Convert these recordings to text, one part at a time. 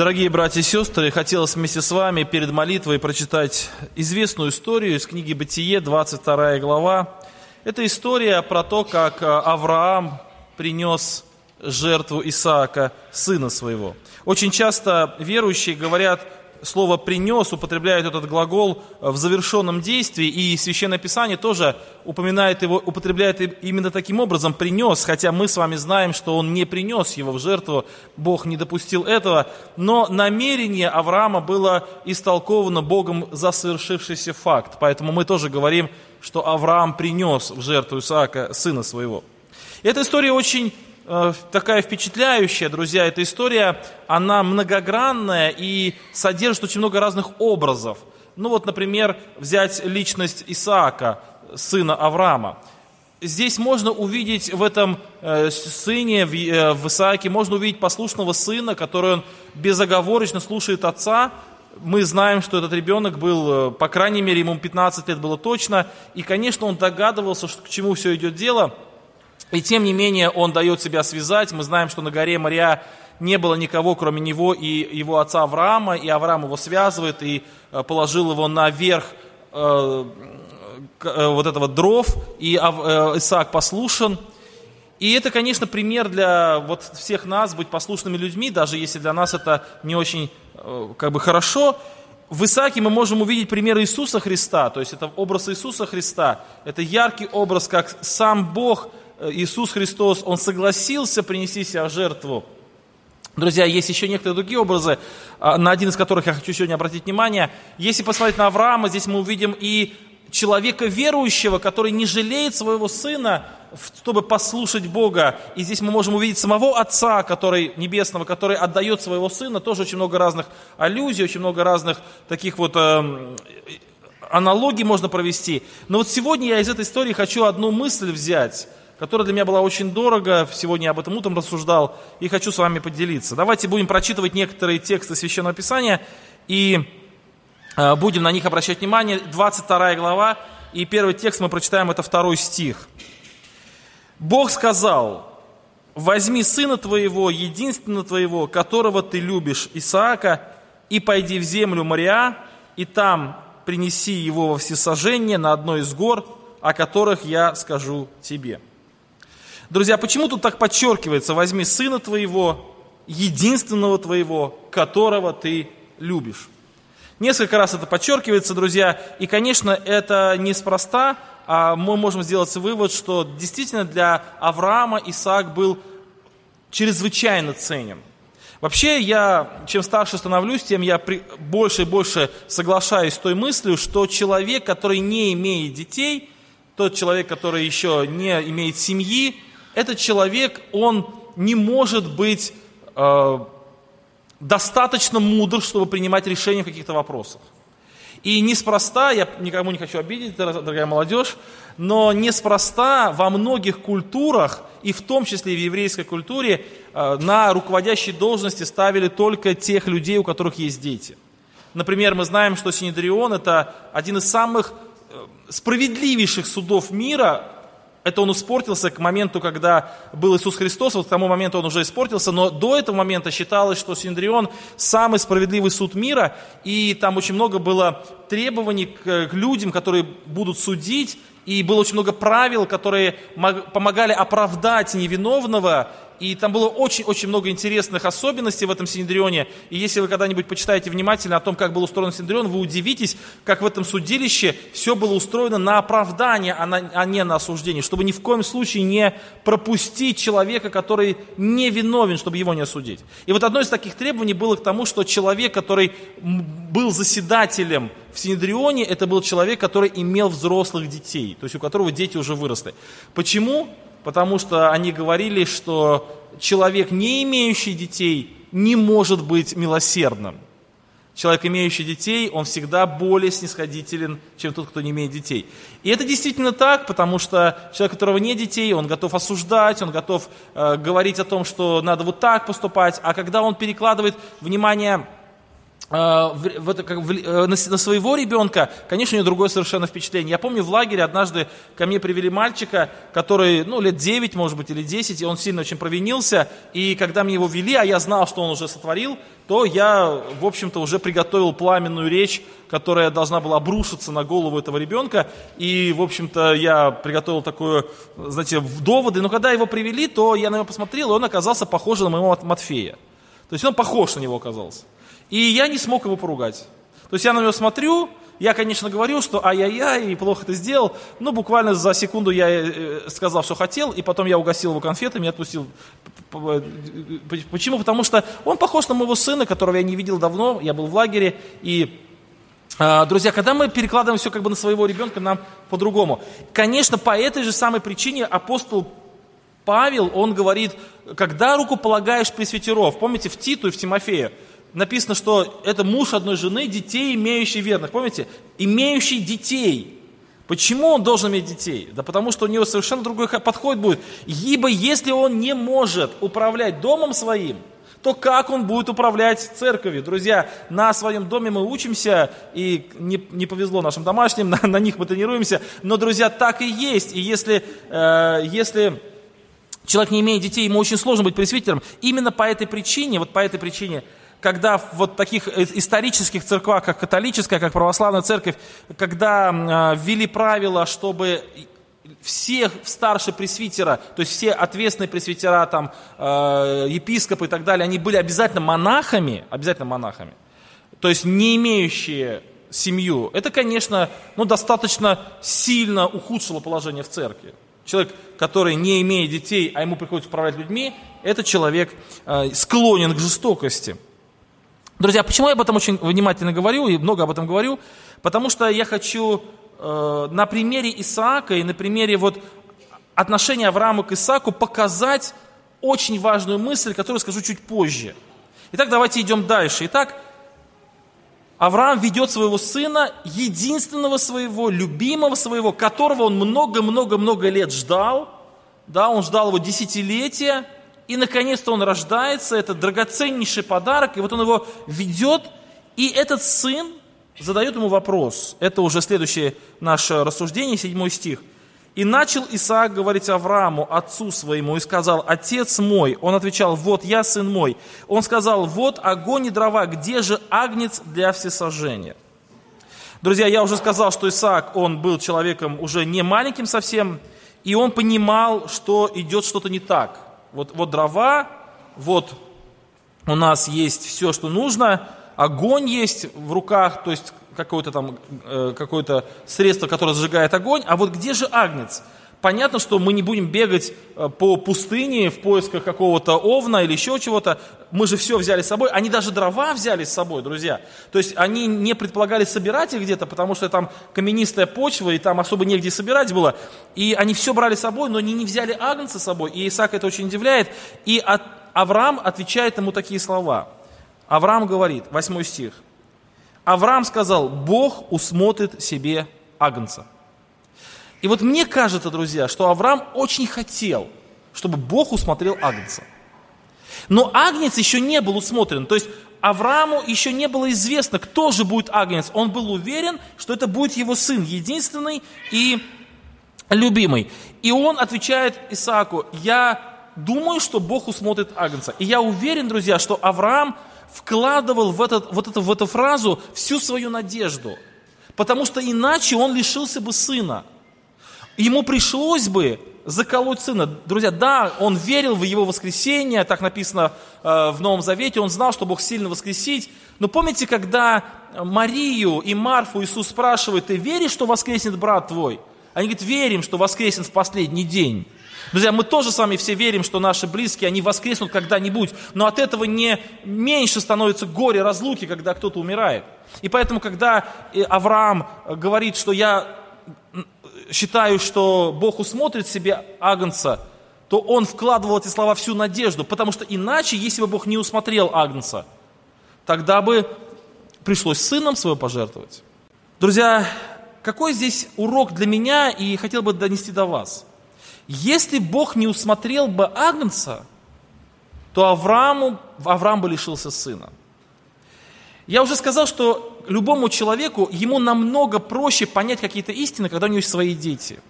Дорогие братья и сестры, хотелось вместе с вами перед молитвой прочитать известную историю из книги «Бытие», 22 глава. Это история про то, как Авраам принес жертву Исаака, сына своего. Очень часто верующие говорят, слово «принес» употребляют этот глагол в завершенном действии, и Священное Писание тоже упоминает его, употребляет именно таким образом «принес», хотя мы с вами знаем, что он не принес его в жертву, Бог не допустил этого, но намерение Авраама было истолковано Богом за совершившийся факт, поэтому мы тоже говорим, что Авраам принес в жертву Исаака, сына своего. Эта история очень такая впечатляющая, друзья. Эта история, она многогранная и содержит очень много разных образов. Ну вот, например, взять личность Исаака, сына Авраама. Здесь можно увидеть в этом э, сыне, э, в Исааке, можно увидеть послушного сына, который он безоговорочно слушает отца. Мы знаем, что этот ребенок был, по крайней мере, ему 15 лет было точно. И, конечно, он догадывался, что, к чему все идет дело – и тем не менее он дает себя связать. Мы знаем, что на горе Мария не было никого, кроме него и его отца Авраама, и Авраам его связывает и э, положил его наверх э, э, вот этого дров, и Исаак послушен. И это, конечно, пример для вот всех нас быть послушными людьми, даже если для нас это не очень как бы хорошо. В Исааке мы можем увидеть пример Иисуса Христа, то есть это образ Иисуса Христа. Это яркий образ, как сам Бог – Иисус Христос, Он согласился принести себя в жертву. Друзья, есть еще некоторые другие образы, а, на один из которых я хочу сегодня обратить внимание. Если посмотреть на Авраама, здесь мы увидим и человека верующего, который не жалеет своего сына, чтобы послушать Бога. И здесь мы можем увидеть самого Отца, который, Небесного, который отдает своего Сына. Тоже очень много разных аллюзий, очень много разных таких вот э, аналогий можно провести. Но вот сегодня я из этой истории хочу одну мысль взять которая для меня была очень дорого. Сегодня я об этом утром рассуждал и хочу с вами поделиться. Давайте будем прочитывать некоторые тексты Священного Писания и э, будем на них обращать внимание. 22 глава и первый текст мы прочитаем, это второй стих. Бог сказал, возьми сына твоего, единственного твоего, которого ты любишь, Исаака, и пойди в землю Мария, и там принеси его во всесожжение на одной из гор, о которых я скажу тебе. Друзья, почему тут так подчеркивается? Возьми сына твоего, единственного твоего, которого ты любишь. Несколько раз это подчеркивается, друзья, и, конечно, это неспроста, а мы можем сделать вывод, что действительно для Авраама Исаак был чрезвычайно ценен. Вообще, я, чем старше становлюсь, тем я при, больше и больше соглашаюсь с той мыслью, что человек, который не имеет детей, тот человек, который еще не имеет семьи, этот человек, он не может быть э, достаточно мудр, чтобы принимать решения в каких-то вопросах. И неспроста, я никому не хочу обидеть, дорогая молодежь, но неспроста во многих культурах, и в том числе и в еврейской культуре, э, на руководящие должности ставили только тех людей, у которых есть дети. Например, мы знаем, что Синедрион – это один из самых э, справедливейших судов мира, это он испортился к моменту, когда был Иисус Христос, вот к тому моменту он уже испортился, но до этого момента считалось, что Синдрион самый справедливый суд мира, и там очень много было требований к, к людям, которые будут судить, и было очень много правил, которые помогали оправдать невиновного, и там было очень-очень много интересных особенностей в этом Синедрионе. И если вы когда-нибудь почитаете внимательно о том, как был устроен Синедрион, вы удивитесь, как в этом судилище все было устроено на оправдание, а, на, а не на осуждение, чтобы ни в коем случае не пропустить человека, который не виновен, чтобы его не осудить. И вот одно из таких требований было к тому, что человек, который был заседателем в Синедрионе, это был человек, который имел взрослых детей, то есть у которого дети уже выросли. Почему? Потому что они говорили, что человек, не имеющий детей, не может быть милосердным. Человек, имеющий детей, он всегда более снисходителен, чем тот, кто не имеет детей. И это действительно так, потому что человек, у которого нет детей, он готов осуждать, он готов э, говорить о том, что надо вот так поступать, а когда он перекладывает внимание Э, в, в, как, в, э, на, на своего ребенка, конечно, у него другое совершенно впечатление. Я помню, в лагере однажды ко мне привели мальчика, который, ну, лет 9, может быть, или 10, и он сильно очень провинился, и когда мне его вели, а я знал, что он уже сотворил, то я, в общем-то, уже приготовил пламенную речь, которая должна была обрушиться на голову этого ребенка, и, в общем-то, я приготовил такую, знаете, доводы, но когда его привели, то я на него посмотрел, и он оказался похож на моего Матфея. То есть он похож на него оказался. И я не смог его поругать. То есть я на него смотрю, я, конечно, говорю, что ай-яй-яй, плохо ты сделал, но буквально за секунду я э, сказал, что хотел, и потом я угостил его конфетами и отпустил. Почему? Потому что он похож на моего сына, которого я не видел давно, я был в лагере, и а, Друзья, когда мы перекладываем все как бы на своего ребенка, нам по-другому. Конечно, по этой же самой причине апостол Павел, он говорит, когда руку полагаешь пресвитеров, помните, в Титу и в Тимофея, написано, что это муж одной жены, детей, имеющий верных. Помните? Имеющий детей. Почему он должен иметь детей? Да потому что у него совершенно другой подход будет. Ибо если он не может управлять домом своим, то как он будет управлять церковью? Друзья, на своем доме мы учимся, и не, не повезло нашим домашним, на, на них мы тренируемся, но, друзья, так и есть. И если, э, если человек не имеет детей, ему очень сложно быть пресвитером, именно по этой причине, вот по этой причине когда в вот таких исторических церквах, как католическая, как православная церковь, когда ввели правила, чтобы все старшие пресвитера, то есть все ответственные пресвитера, там, э, епископы и так далее, они были обязательно монахами, обязательно монахами, то есть не имеющие семью, это, конечно, ну, достаточно сильно ухудшило положение в церкви. Человек, который не имеет детей, а ему приходится управлять людьми, этот человек э, склонен к жестокости. Друзья, почему я об этом очень внимательно говорю и много об этом говорю? Потому что я хочу э, на примере Исаака и на примере вот отношения Авраама к Исааку показать очень важную мысль, которую скажу чуть позже. Итак, давайте идем дальше. Итак, Авраам ведет своего сына, единственного своего, любимого своего, которого он много-много-много лет ждал. Да, он ждал его десятилетия, и наконец-то он рождается, это драгоценнейший подарок, и вот он его ведет, и этот сын задает ему вопрос. Это уже следующее наше рассуждение, седьмой стих. «И начал Исаак говорить Аврааму, отцу своему, и сказал, отец мой». Он отвечал, вот я, сын мой. Он сказал, вот огонь и дрова, где же агнец для всесожжения? Друзья, я уже сказал, что Исаак, он был человеком уже не маленьким совсем, и он понимал, что идет что-то не так – вот, вот дрова, вот у нас есть все, что нужно, огонь есть в руках, то есть какое-то там э, какое-то средство, которое зажигает огонь, а вот где же агнец? Понятно, что мы не будем бегать э, по пустыне в поисках какого-то овна или еще чего-то. Мы же все взяли с собой. Они даже дрова взяли с собой, друзья. То есть они не предполагали собирать их где-то, потому что там каменистая почва, и там особо негде собирать было. И они все брали с собой, но они не взяли агнца с собой. И Исаак это очень удивляет. И Авраам отвечает ему такие слова. Авраам говорит, 8 стих. Авраам сказал, Бог усмотрит себе агнца. И вот мне кажется, друзья, что Авраам очень хотел, чтобы Бог усмотрел Агнца. Но Агнец еще не был усмотрен. То есть Аврааму еще не было известно, кто же будет Агнец. Он был уверен, что это будет его сын, единственный и любимый. И он отвечает Исааку, я думаю, что Бог усмотрит Агнца. И я уверен, друзья, что Авраам вкладывал в, этот, вот это, в эту фразу всю свою надежду. Потому что иначе он лишился бы сына ему пришлось бы заколоть сына. Друзья, да, он верил в его воскресение, так написано э, в Новом Завете, он знал, что Бог сильно воскресить. Но помните, когда Марию и Марфу Иисус спрашивает, ты веришь, что воскреснет брат твой? Они говорят, верим, что воскреснет в последний день. Друзья, мы тоже с вами все верим, что наши близкие, они воскреснут когда-нибудь, но от этого не меньше становится горе разлуки, когда кто-то умирает. И поэтому, когда э, Авраам говорит, что я считаю, что Бог усмотрит себе Агнца, то он вкладывал эти слова всю надежду, потому что иначе, если бы Бог не усмотрел Агнца, тогда бы пришлось сыном своего пожертвовать. Друзья, какой здесь урок для меня и хотел бы донести до вас? Если Бог не усмотрел бы Агнца, то Аврааму, Авраам бы лишился сына. Я уже сказал, что любому человеку, ему намного проще понять какие-то истины, когда у него есть свои дети.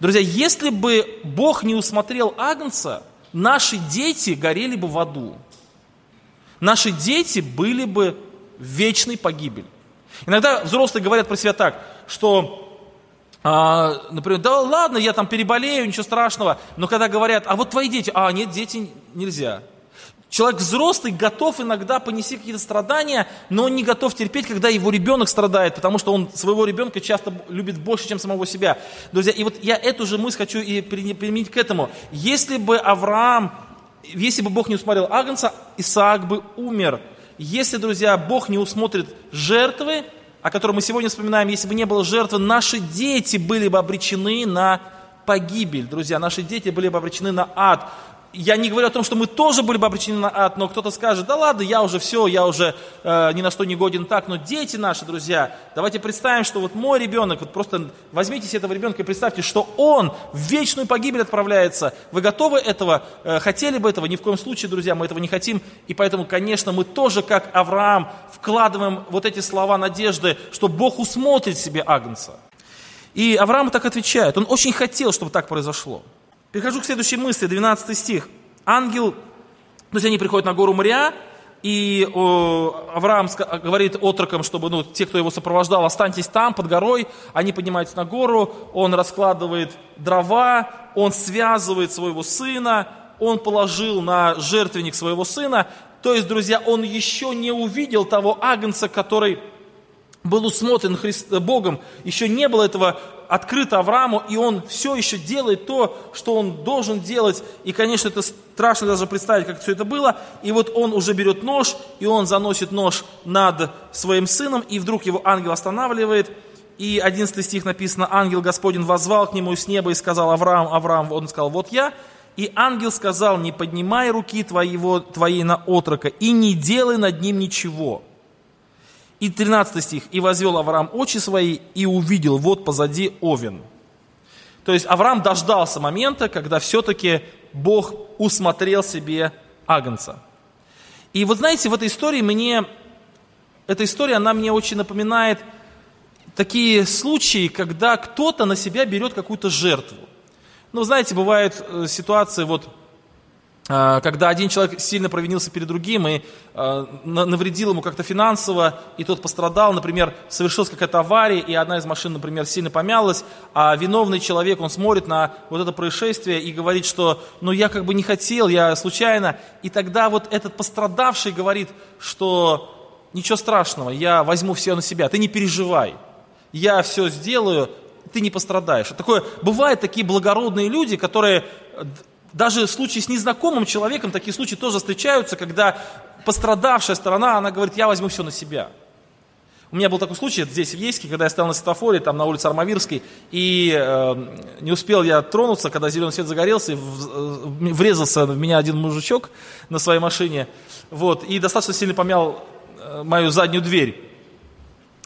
Друзья, если бы Бог не усмотрел Агнца, наши дети горели бы в аду. Наши дети были бы в вечной погибели. Иногда взрослые говорят про себя так, что а, например, да ладно, я там переболею, ничего страшного. Но когда говорят, а вот твои дети, а нет, дети нельзя. Человек взрослый готов иногда понести какие-то страдания, но он не готов терпеть, когда его ребенок страдает, потому что он своего ребенка часто любит больше, чем самого себя. Друзья, и вот я эту же мысль хочу и применить к этому. Если бы Авраам, если бы Бог не усмотрел Агнца, Исаак бы умер. Если, друзья, Бог не усмотрит жертвы, о котором мы сегодня вспоминаем, если бы не было жертвы, наши дети были бы обречены на погибель, друзья, наши дети были бы обречены на ад. Я не говорю о том, что мы тоже были бы обречены на ад, но кто-то скажет, да ладно, я уже все, я уже э, ни на что не годен так, но дети наши, друзья, давайте представим, что вот мой ребенок, вот просто возьмите себе этого ребенка и представьте, что он в вечную погибель отправляется. Вы готовы этого, э, хотели бы этого? Ни в коем случае, друзья, мы этого не хотим, и поэтому, конечно, мы тоже, как Авраам, вкладываем вот эти слова надежды, что Бог усмотрит себе Агнца. И Авраам так отвечает, он очень хотел, чтобы так произошло. Перехожу к следующей мысли, 12 стих. Ангел, то есть они приходят на гору Мариа, и о, Авраам говорит отрокам, чтобы ну, те, кто его сопровождал, останьтесь там, под горой. Они поднимаются на гору, он раскладывает дрова, он связывает своего сына, он положил на жертвенник своего сына. То есть, друзья, он еще не увидел того агнца, который был усмотрен Богом, еще не было этого открыто Аврааму, и он все еще делает то, что он должен делать. И, конечно, это страшно даже представить, как все это было. И вот он уже берет нож, и он заносит нож над своим сыном, и вдруг его ангел останавливает. И 11 стих написано, ангел Господень возвал к нему с неба и сказал, Авраам, Авраам, он сказал, вот я. И ангел сказал, не поднимай руки твоего, твоей на отрока и не делай над ним ничего. И 13 стих. «И возвел Авраам очи свои и увидел, вот позади Овен». То есть Авраам дождался момента, когда все-таки Бог усмотрел себе Агнца. И вот знаете, в этой истории мне, эта история, она мне очень напоминает такие случаи, когда кто-то на себя берет какую-то жертву. Ну, знаете, бывают э, ситуации, вот когда один человек сильно провинился перед другим и а, навредил ему как-то финансово, и тот пострадал, например, совершилась какая-то авария, и одна из машин, например, сильно помялась, а виновный человек, он смотрит на вот это происшествие и говорит, что ну я как бы не хотел, я случайно, и тогда вот этот пострадавший говорит, что ничего страшного, я возьму все на себя, ты не переживай, я все сделаю, ты не пострадаешь. Такое, бывают такие благородные люди, которые даже в случае с незнакомым человеком такие случаи тоже встречаются, когда пострадавшая сторона, она говорит, я возьму все на себя. У меня был такой случай здесь, в Ейске, когда я стоял на светофоре, там на улице Армавирской, и э, не успел я тронуться, когда зеленый свет загорелся, и в, э, врезался в меня один мужичок на своей машине, вот, и достаточно сильно помял э, мою заднюю дверь.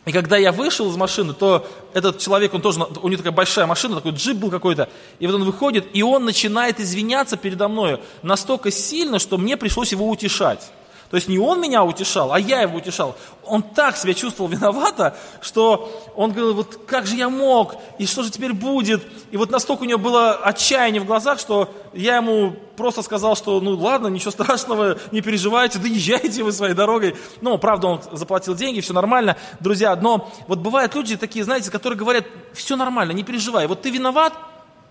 И когда я вышел из машины, то этот человек, он тоже, у него такая большая машина, такой джип был какой-то, и вот он выходит, и он начинает извиняться передо мной настолько сильно, что мне пришлось его утешать. То есть не он меня утешал, а я его утешал. Он так себя чувствовал виновато, что он говорил, вот как же я мог, и что же теперь будет. И вот настолько у него было отчаяние в глазах, что я ему просто сказал, что ну ладно, ничего страшного, не переживайте, доезжайте вы своей дорогой. Ну, правда, он заплатил деньги, все нормально, друзья. Но вот бывают люди такие, знаете, которые говорят, все нормально, не переживай. Вот ты виноват,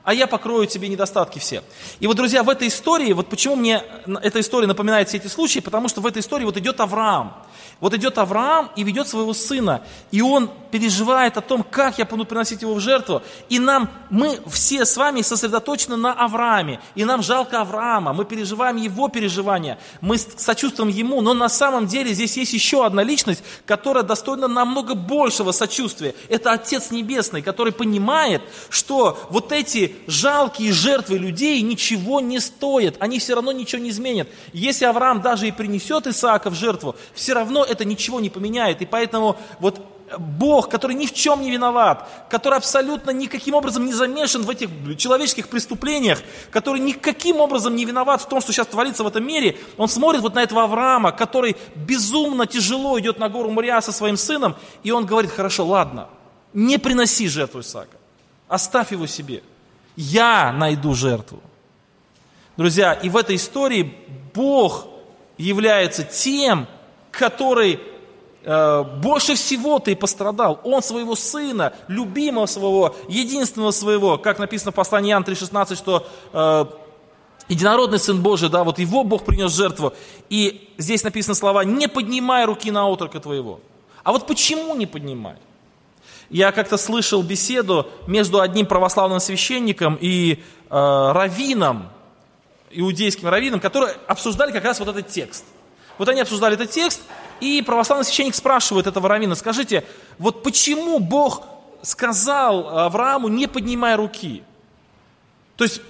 а я покрою тебе недостатки все. И вот, друзья, в этой истории, вот почему мне эта история напоминает все эти случаи, потому что в этой истории вот идет Авраам. Вот идет Авраам и ведет своего сына, и он переживает о том, как я буду приносить его в жертву. И нам, мы все с вами сосредоточены на Аврааме, и нам жалко Авраама, мы переживаем его переживания, мы сочувствуем ему, но на самом деле здесь есть еще одна личность, которая достойна намного большего сочувствия. Это Отец Небесный, который понимает, что вот эти жалкие жертвы людей ничего не стоят, они все равно ничего не изменят. Если Авраам даже и принесет Исаака в жертву, все равно это ничего не поменяет. И поэтому вот Бог, который ни в чем не виноват, который абсолютно никаким образом не замешан в этих человеческих преступлениях, который никаким образом не виноват в том, что сейчас творится в этом мире, он смотрит вот на этого Авраама, который безумно тяжело идет на гору Мария со своим сыном, и он говорит, хорошо, ладно, не приноси жертву Исаака, оставь его себе, я найду жертву. Друзья, и в этой истории Бог является тем, который Э, больше всего ты пострадал. Он своего сына, любимого своего, единственного своего, как написано в послании Иоанна 3,16, что э, единородный Сын Божий, да, вот его Бог принес жертву. И здесь написано слова, не поднимай руки на отрока твоего. А вот почему не поднимай? Я как-то слышал беседу между одним православным священником и э, раввином, иудейским раввином, которые обсуждали как раз вот этот текст. Вот они обсуждали этот текст, и православный священник спрашивает этого равина, скажите, вот почему Бог сказал Аврааму, не поднимай руки? То есть,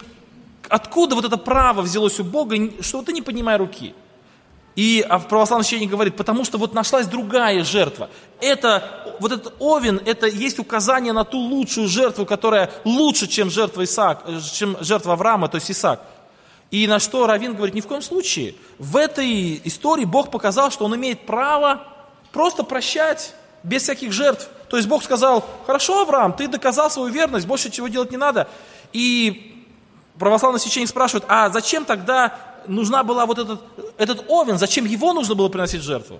откуда вот это право взялось у Бога, что ты не поднимай руки? И а православный священник говорит, потому что вот нашлась другая жертва. Это, вот этот овен, это есть указание на ту лучшую жертву, которая лучше, чем жертва, Исаак, чем жертва Авраама, то есть Исаак. И на что Равин говорит, ни в коем случае. В этой истории Бог показал, что он имеет право просто прощать без всяких жертв. То есть Бог сказал, хорошо, Авраам, ты доказал свою верность, больше чего делать не надо. И православный священник спрашивает, а зачем тогда нужна была вот этот, этот овен, зачем его нужно было приносить жертву?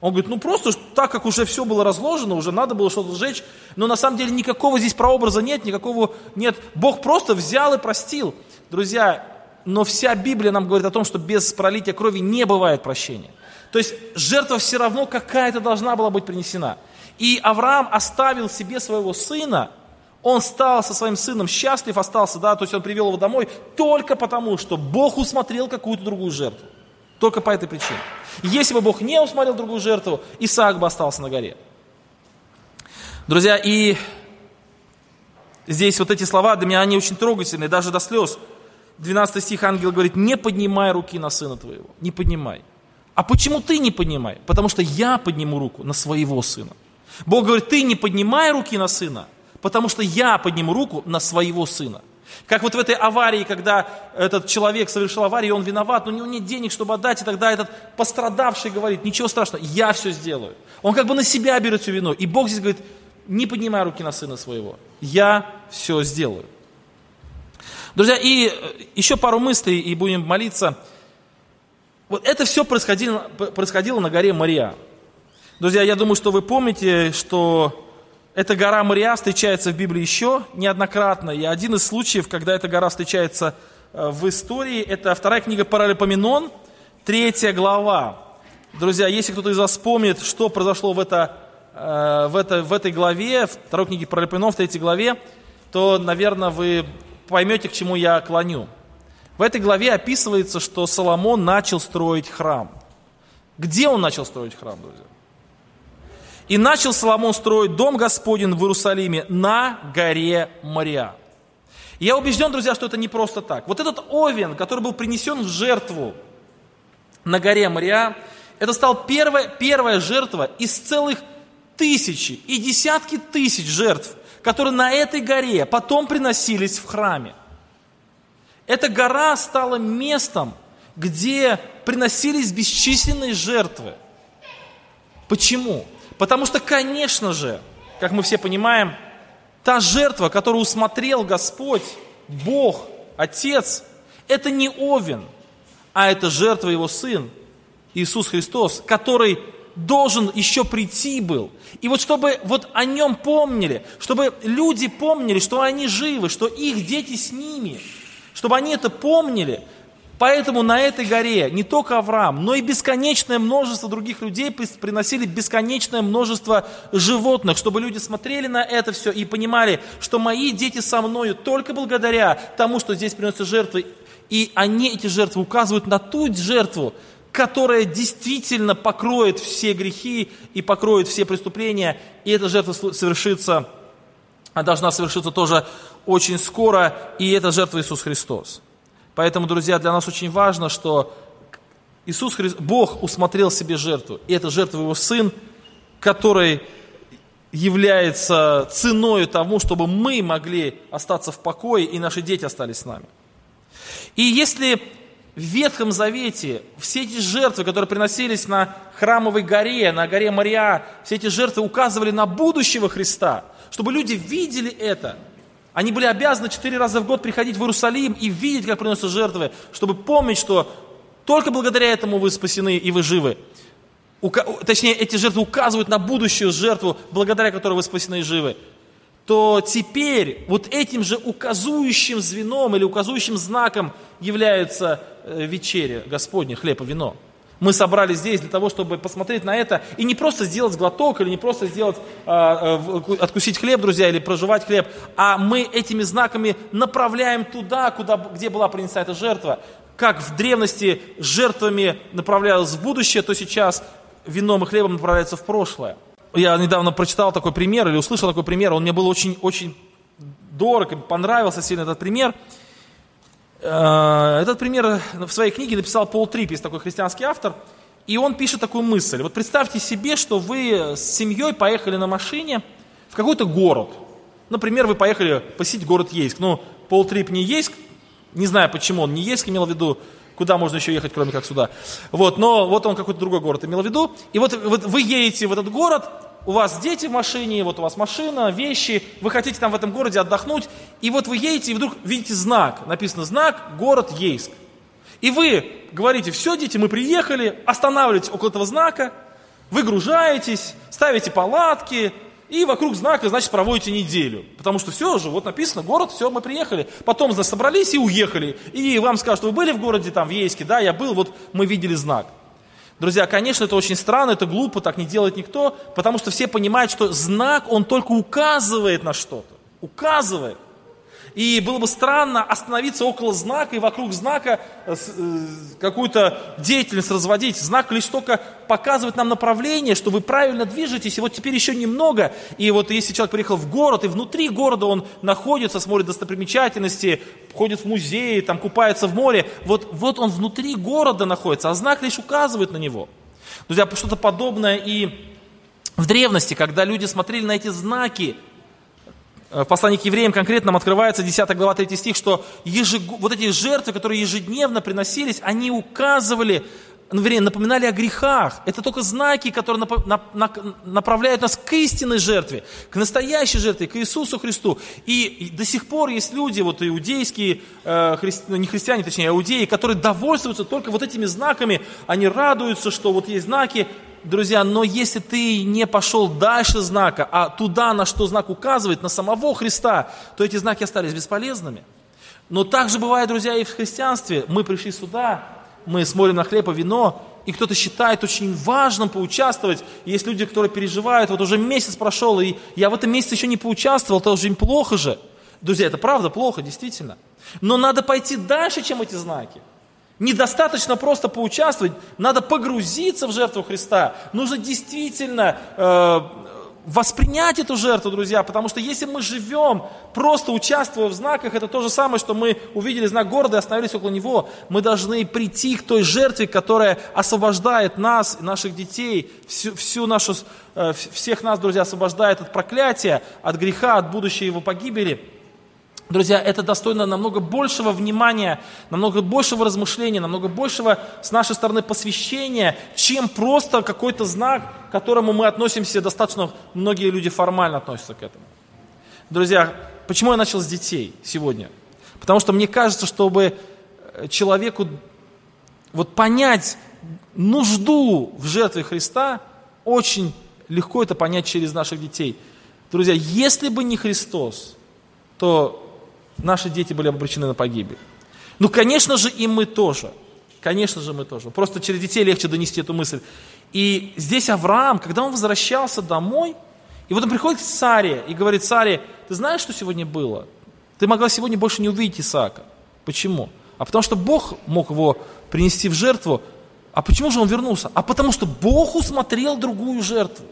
Он говорит, ну просто так как уже все было разложено, уже надо было что-то сжечь, но на самом деле никакого здесь прообраза нет, никакого нет. Бог просто взял и простил. Друзья, но вся Библия нам говорит о том, что без пролития крови не бывает прощения. То есть жертва все равно какая-то должна была быть принесена. И Авраам оставил себе своего сына, он стал со своим сыном счастлив, остался, да, то есть он привел его домой только потому, что Бог усмотрел какую-то другую жертву. Только по этой причине. Если бы Бог не усмотрел другую жертву, Исаак бы остался на горе. Друзья, и здесь вот эти слова для меня, они очень трогательные, даже до слез. 12 стих ангел говорит, не поднимай руки на сына твоего, не поднимай. А почему ты не поднимай? Потому что я подниму руку на своего сына. Бог говорит, ты не поднимай руки на сына, потому что я подниму руку на своего сына. Как вот в этой аварии, когда этот человек совершил аварию, он виноват, но у него нет денег, чтобы отдать, и тогда этот пострадавший говорит, ничего страшного, я все сделаю. Он как бы на себя берет всю вину. И Бог здесь говорит, не поднимай руки на сына своего, я все сделаю. Друзья, и э, еще пару мыслей, и будем молиться. Вот это все происходило, происходило на горе Мария. Друзья, я думаю, что вы помните, что эта гора Мария встречается в Библии еще неоднократно. И один из случаев, когда эта гора встречается э, в истории, это вторая книга Паралипоменон, третья глава. Друзья, если кто-то из вас помнит, что произошло в, это, э, в, это, в этой главе, второй книге Паралипоменон, в третьей главе, то, наверное, вы поймете, к чему я клоню. В этой главе описывается, что Соломон начал строить храм. Где он начал строить храм, друзья? И начал Соломон строить дом Господень в Иерусалиме на горе Мария. я убежден, друзья, что это не просто так. Вот этот овен, который был принесен в жертву на горе Мария, это стал первая, первая жертва из целых тысячи и десятки тысяч жертв, которые на этой горе потом приносились в храме. Эта гора стала местом, где приносились бесчисленные жертвы. Почему? Потому что, конечно же, как мы все понимаем, та жертва, которую усмотрел Господь, Бог, Отец, это не Овен, а это жертва Его Сын, Иисус Христос, который должен еще прийти был. И вот чтобы вот о нем помнили, чтобы люди помнили, что они живы, что их дети с ними, чтобы они это помнили. Поэтому на этой горе не только Авраам, но и бесконечное множество других людей приносили бесконечное множество животных, чтобы люди смотрели на это все и понимали, что мои дети со мною только благодаря тому, что здесь приносятся жертвы, и они, эти жертвы, указывают на ту жертву, которая действительно покроет все грехи и покроет все преступления, и эта жертва совершится должна совершиться тоже очень скоро, и это жертва Иисус Христос. Поэтому, друзья, для нас очень важно, что Иисус Христос, Бог усмотрел себе жертву, и это жертва Его Сын, который является ценой тому, чтобы мы могли остаться в покое, и наши дети остались с нами. И если в Ветхом Завете все эти жертвы, которые приносились на храмовой горе, на горе Мария, все эти жертвы указывали на будущего Христа, чтобы люди видели это. Они были обязаны четыре раза в год приходить в Иерусалим и видеть, как приносятся жертвы, чтобы помнить, что только благодаря этому вы спасены и вы живы. Точнее, эти жертвы указывают на будущую жертву, благодаря которой вы спасены и живы то теперь вот этим же указующим звеном или указующим знаком является э, вечеря Господня, хлеб и вино. Мы собрались здесь для того, чтобы посмотреть на это и не просто сделать глоток или не просто сделать, а, а, откусить хлеб, друзья, или проживать хлеб, а мы этими знаками направляем туда, куда, где была принесена эта жертва. Как в древности жертвами направлялась в будущее, то сейчас вином и хлебом направляется в прошлое я недавно прочитал такой пример или услышал такой пример, он мне был очень, очень дорог, понравился сильно этот пример. Э, этот пример в своей книге написал Пол Трип, есть такой христианский автор, и он пишет такую мысль. Вот представьте себе, что вы с семьей поехали на машине в какой-то город. Например, вы поехали посетить город Ейск. Ну, Пол Трип не Ейск, не знаю почему он не Ейск имел в виду, куда можно еще ехать, кроме как сюда. Вот, но вот он какой-то другой город имел в виду. И вот, вот вы едете в этот город, у вас дети в машине, вот у вас машина, вещи, вы хотите там в этом городе отдохнуть, и вот вы едете, и вдруг видите знак, написано знак «Город Ейск». И вы говорите, все, дети, мы приехали, останавливаетесь около этого знака, выгружаетесь, ставите палатки, и вокруг знака, значит, проводите неделю. Потому что все же, вот написано, город, все, мы приехали. Потом, значит, собрались и уехали. И вам скажут, вы были в городе, там, в Ейске, да, я был, вот мы видели знак. Друзья, конечно, это очень странно, это глупо, так не делает никто, потому что все понимают, что знак, он только указывает на что-то. Указывает. И было бы странно остановиться около знака и вокруг знака э, э, какую-то деятельность разводить. Знак лишь только показывает нам направление, что вы правильно движетесь, и вот теперь еще немного. И вот если человек приехал в город, и внутри города он находится, смотрит достопримечательности, ходит в музей, там купается в море, вот, вот он внутри города находится, а знак лишь указывает на него. Друзья, что-то подобное и в древности, когда люди смотрели на эти знаки, в послании к евреям конкретно нам открывается 10 глава 3 стих, что ежег... вот эти жертвы, которые ежедневно приносились, они указывали, ну, вернее, напоминали о грехах. Это только знаки, которые нап... на... На... направляют нас к истинной жертве, к настоящей жертве, к Иисусу Христу. И, и до сих пор есть люди, вот иудейские, э, хри... Ну, не христиане, точнее, а иудеи, которые довольствуются только вот этими знаками, они радуются, что вот есть знаки, друзья, но если ты не пошел дальше знака, а туда, на что знак указывает, на самого Христа, то эти знаки остались бесполезными. Но так же бывает, друзья, и в христианстве. Мы пришли сюда, мы смотрим на хлеб и вино, и кто-то считает очень важным поучаствовать. Есть люди, которые переживают, вот уже месяц прошел, и я в этом месяце еще не поучаствовал, это очень плохо же. Друзья, это правда плохо, действительно. Но надо пойти дальше, чем эти знаки. Недостаточно просто поучаствовать, надо погрузиться в жертву Христа. Нужно действительно э, воспринять эту жертву, друзья, потому что если мы живем, просто участвуя в знаках, это то же самое, что мы увидели знак города и остановились около него. Мы должны прийти к той жертве, которая освобождает нас, наших детей, всю, всю нашу, э, всех нас, друзья, освобождает от проклятия, от греха, от будущей его погибели. Друзья, это достойно намного большего внимания, намного большего размышления, намного большего с нашей стороны посвящения, чем просто какой-то знак, к которому мы относимся достаточно, многие люди формально относятся к этому. Друзья, почему я начал с детей сегодня? Потому что мне кажется, чтобы э, человеку вот понять нужду в жертве Христа, очень легко это понять через наших детей. Друзья, если бы не Христос, то наши дети были обречены на погибель. Ну, конечно же, и мы тоже. Конечно же, мы тоже. Просто через детей легче донести эту мысль. И здесь Авраам, когда он возвращался домой, и вот он приходит к Саре и говорит, Саре, ты знаешь, что сегодня было? Ты могла сегодня больше не увидеть Исаака. Почему? А потому что Бог мог его принести в жертву. А почему же он вернулся? А потому что Бог усмотрел другую жертву.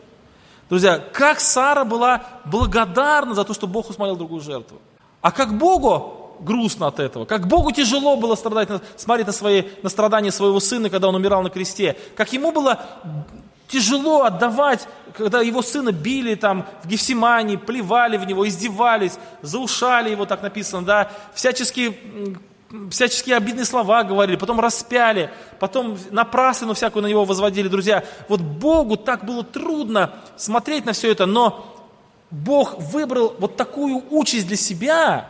Друзья, как Сара была благодарна за то, что Бог усмотрел другую жертву. А как Богу грустно от этого, как Богу тяжело было страдать, смотреть на, свои, на страдания своего сына, когда он умирал на кресте, как ему было тяжело отдавать, когда его сына били там в Гефсимании, плевали в него, издевались, заушали его, так написано, да, всячески всяческие обидные слова говорили, потом распяли, потом напраслину всякую на него возводили. Друзья, вот Богу так было трудно смотреть на все это, но Бог выбрал вот такую участь для себя,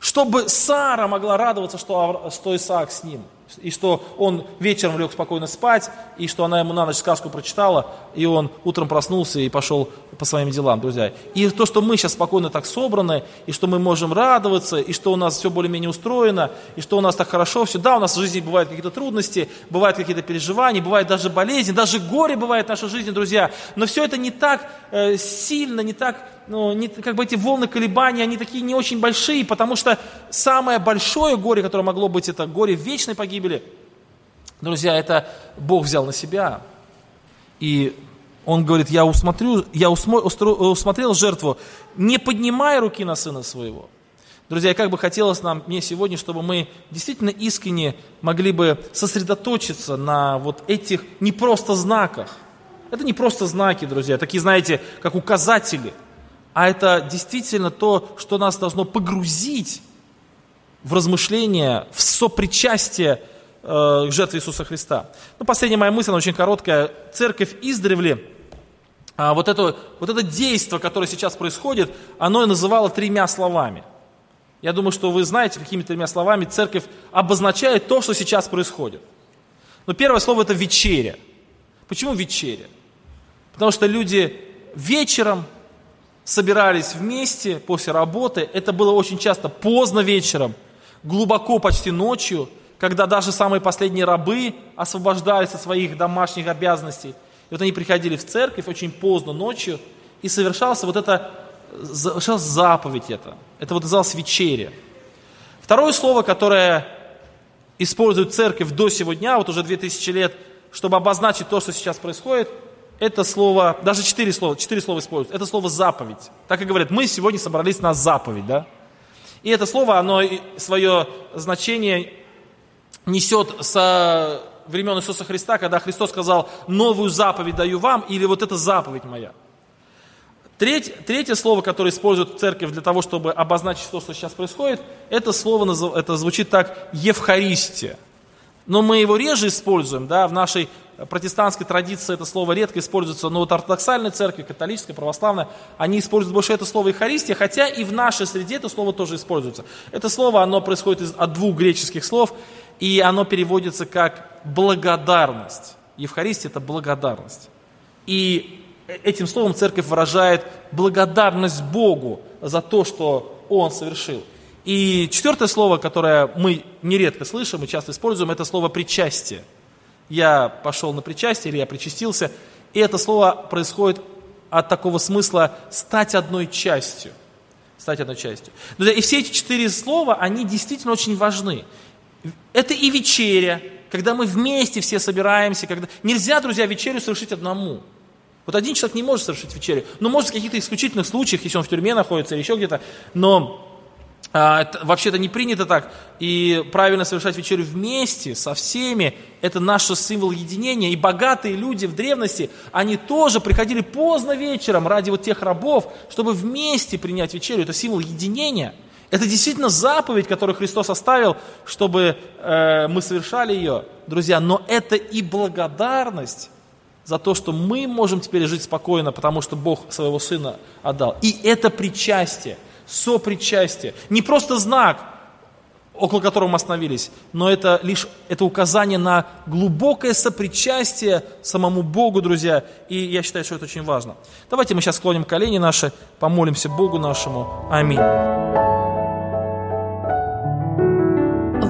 чтобы Сара могла радоваться, что, что Исаак с ним – и что он вечером лег спокойно спать, и что она ему на ночь сказку прочитала, и он утром проснулся и пошел по своим делам, друзья. И то, что мы сейчас спокойно так собраны, и что мы можем радоваться, и что у нас все более-менее устроено, и что у нас так хорошо все. Да, у нас в жизни бывают какие-то трудности, бывают какие-то переживания, бывает даже болезни, даже горе бывает в нашей жизни, друзья. Но все это не так э, сильно, не так ну, не, как бы эти волны колебаний, они такие не очень большие, потому что самое большое горе, которое могло быть, это горе вечной погибели. Друзья, это Бог взял на себя. И он говорит, я, усмотрю, я усмотрел жертву, не поднимая руки на сына своего. Друзья, как бы хотелось нам, мне сегодня, чтобы мы действительно искренне могли бы сосредоточиться на вот этих не просто знаках. Это не просто знаки, друзья, такие, знаете, как указатели – а это действительно то, что нас должно погрузить в размышления, в сопричастие к жертве Иисуса Христа. Ну, последняя моя мысль, она очень короткая. Церковь издревле, а вот, это, вот это действие, которое сейчас происходит, оно называло тремя словами. Я думаю, что вы знаете, какими тремя словами церковь обозначает то, что сейчас происходит. Но первое слово это вечеря. Почему вечеря? Потому что люди вечером собирались вместе после работы. Это было очень часто поздно вечером, глубоко почти ночью, когда даже самые последние рабы освобождались от своих домашних обязанностей. И вот они приходили в церковь очень поздно ночью, и совершался вот это, совершалась заповедь это. Это вот называлось вечеря. Второе слово, которое использует церковь до сего дня, вот уже 2000 лет, чтобы обозначить то, что сейчас происходит – это слово, даже четыре слова, четыре слова используют, это слово заповедь. Так и говорят, мы сегодня собрались на заповедь, да? И это слово, оно свое значение несет со времен Иисуса Христа, когда Христос сказал, новую заповедь даю вам, или вот эта заповедь моя. Треть, третье слово, которое использует церковь для того, чтобы обозначить то, что сейчас происходит, это слово, это звучит так «евхаристия». Но мы его реже используем, да, в нашей протестантской традиции это слово редко используется, но вот ортодоксальной церкви, католической, православной, они используют больше это слово «евхаристия», хотя и в нашей среде это слово тоже используется. Это слово, оно происходит из, от двух греческих слов, и оно переводится как «благодарность». Евхаристия – это благодарность. И этим словом церковь выражает благодарность Богу за то, что Он совершил. И четвертое слово, которое мы нередко слышим и часто используем, это слово «причастие» я пошел на причастие или я причастился. И это слово происходит от такого смысла стать одной частью. Стать одной частью. И все эти четыре слова, они действительно очень важны. Это и вечеря, когда мы вместе все собираемся. Когда... Нельзя, друзья, вечерю совершить одному. Вот один человек не может совершить вечерю. Ну, может, в каких-то исключительных случаях, если он в тюрьме находится или еще где-то. Но а, вообще-то не принято так. И правильно совершать вечерю вместе, со всеми, это наш символ единения. И богатые люди в древности, они тоже приходили поздно вечером ради вот тех рабов, чтобы вместе принять вечерю. Это символ единения. Это действительно заповедь, которую Христос оставил, чтобы э, мы совершали ее, друзья. Но это и благодарность за то, что мы можем теперь жить спокойно, потому что Бог своего Сына отдал. И это причастие – сопричастие. Не просто знак, около которого мы остановились, но это лишь это указание на глубокое сопричастие самому Богу, друзья. И я считаю, что это очень важно. Давайте мы сейчас склоним колени наши, помолимся Богу нашему. Аминь.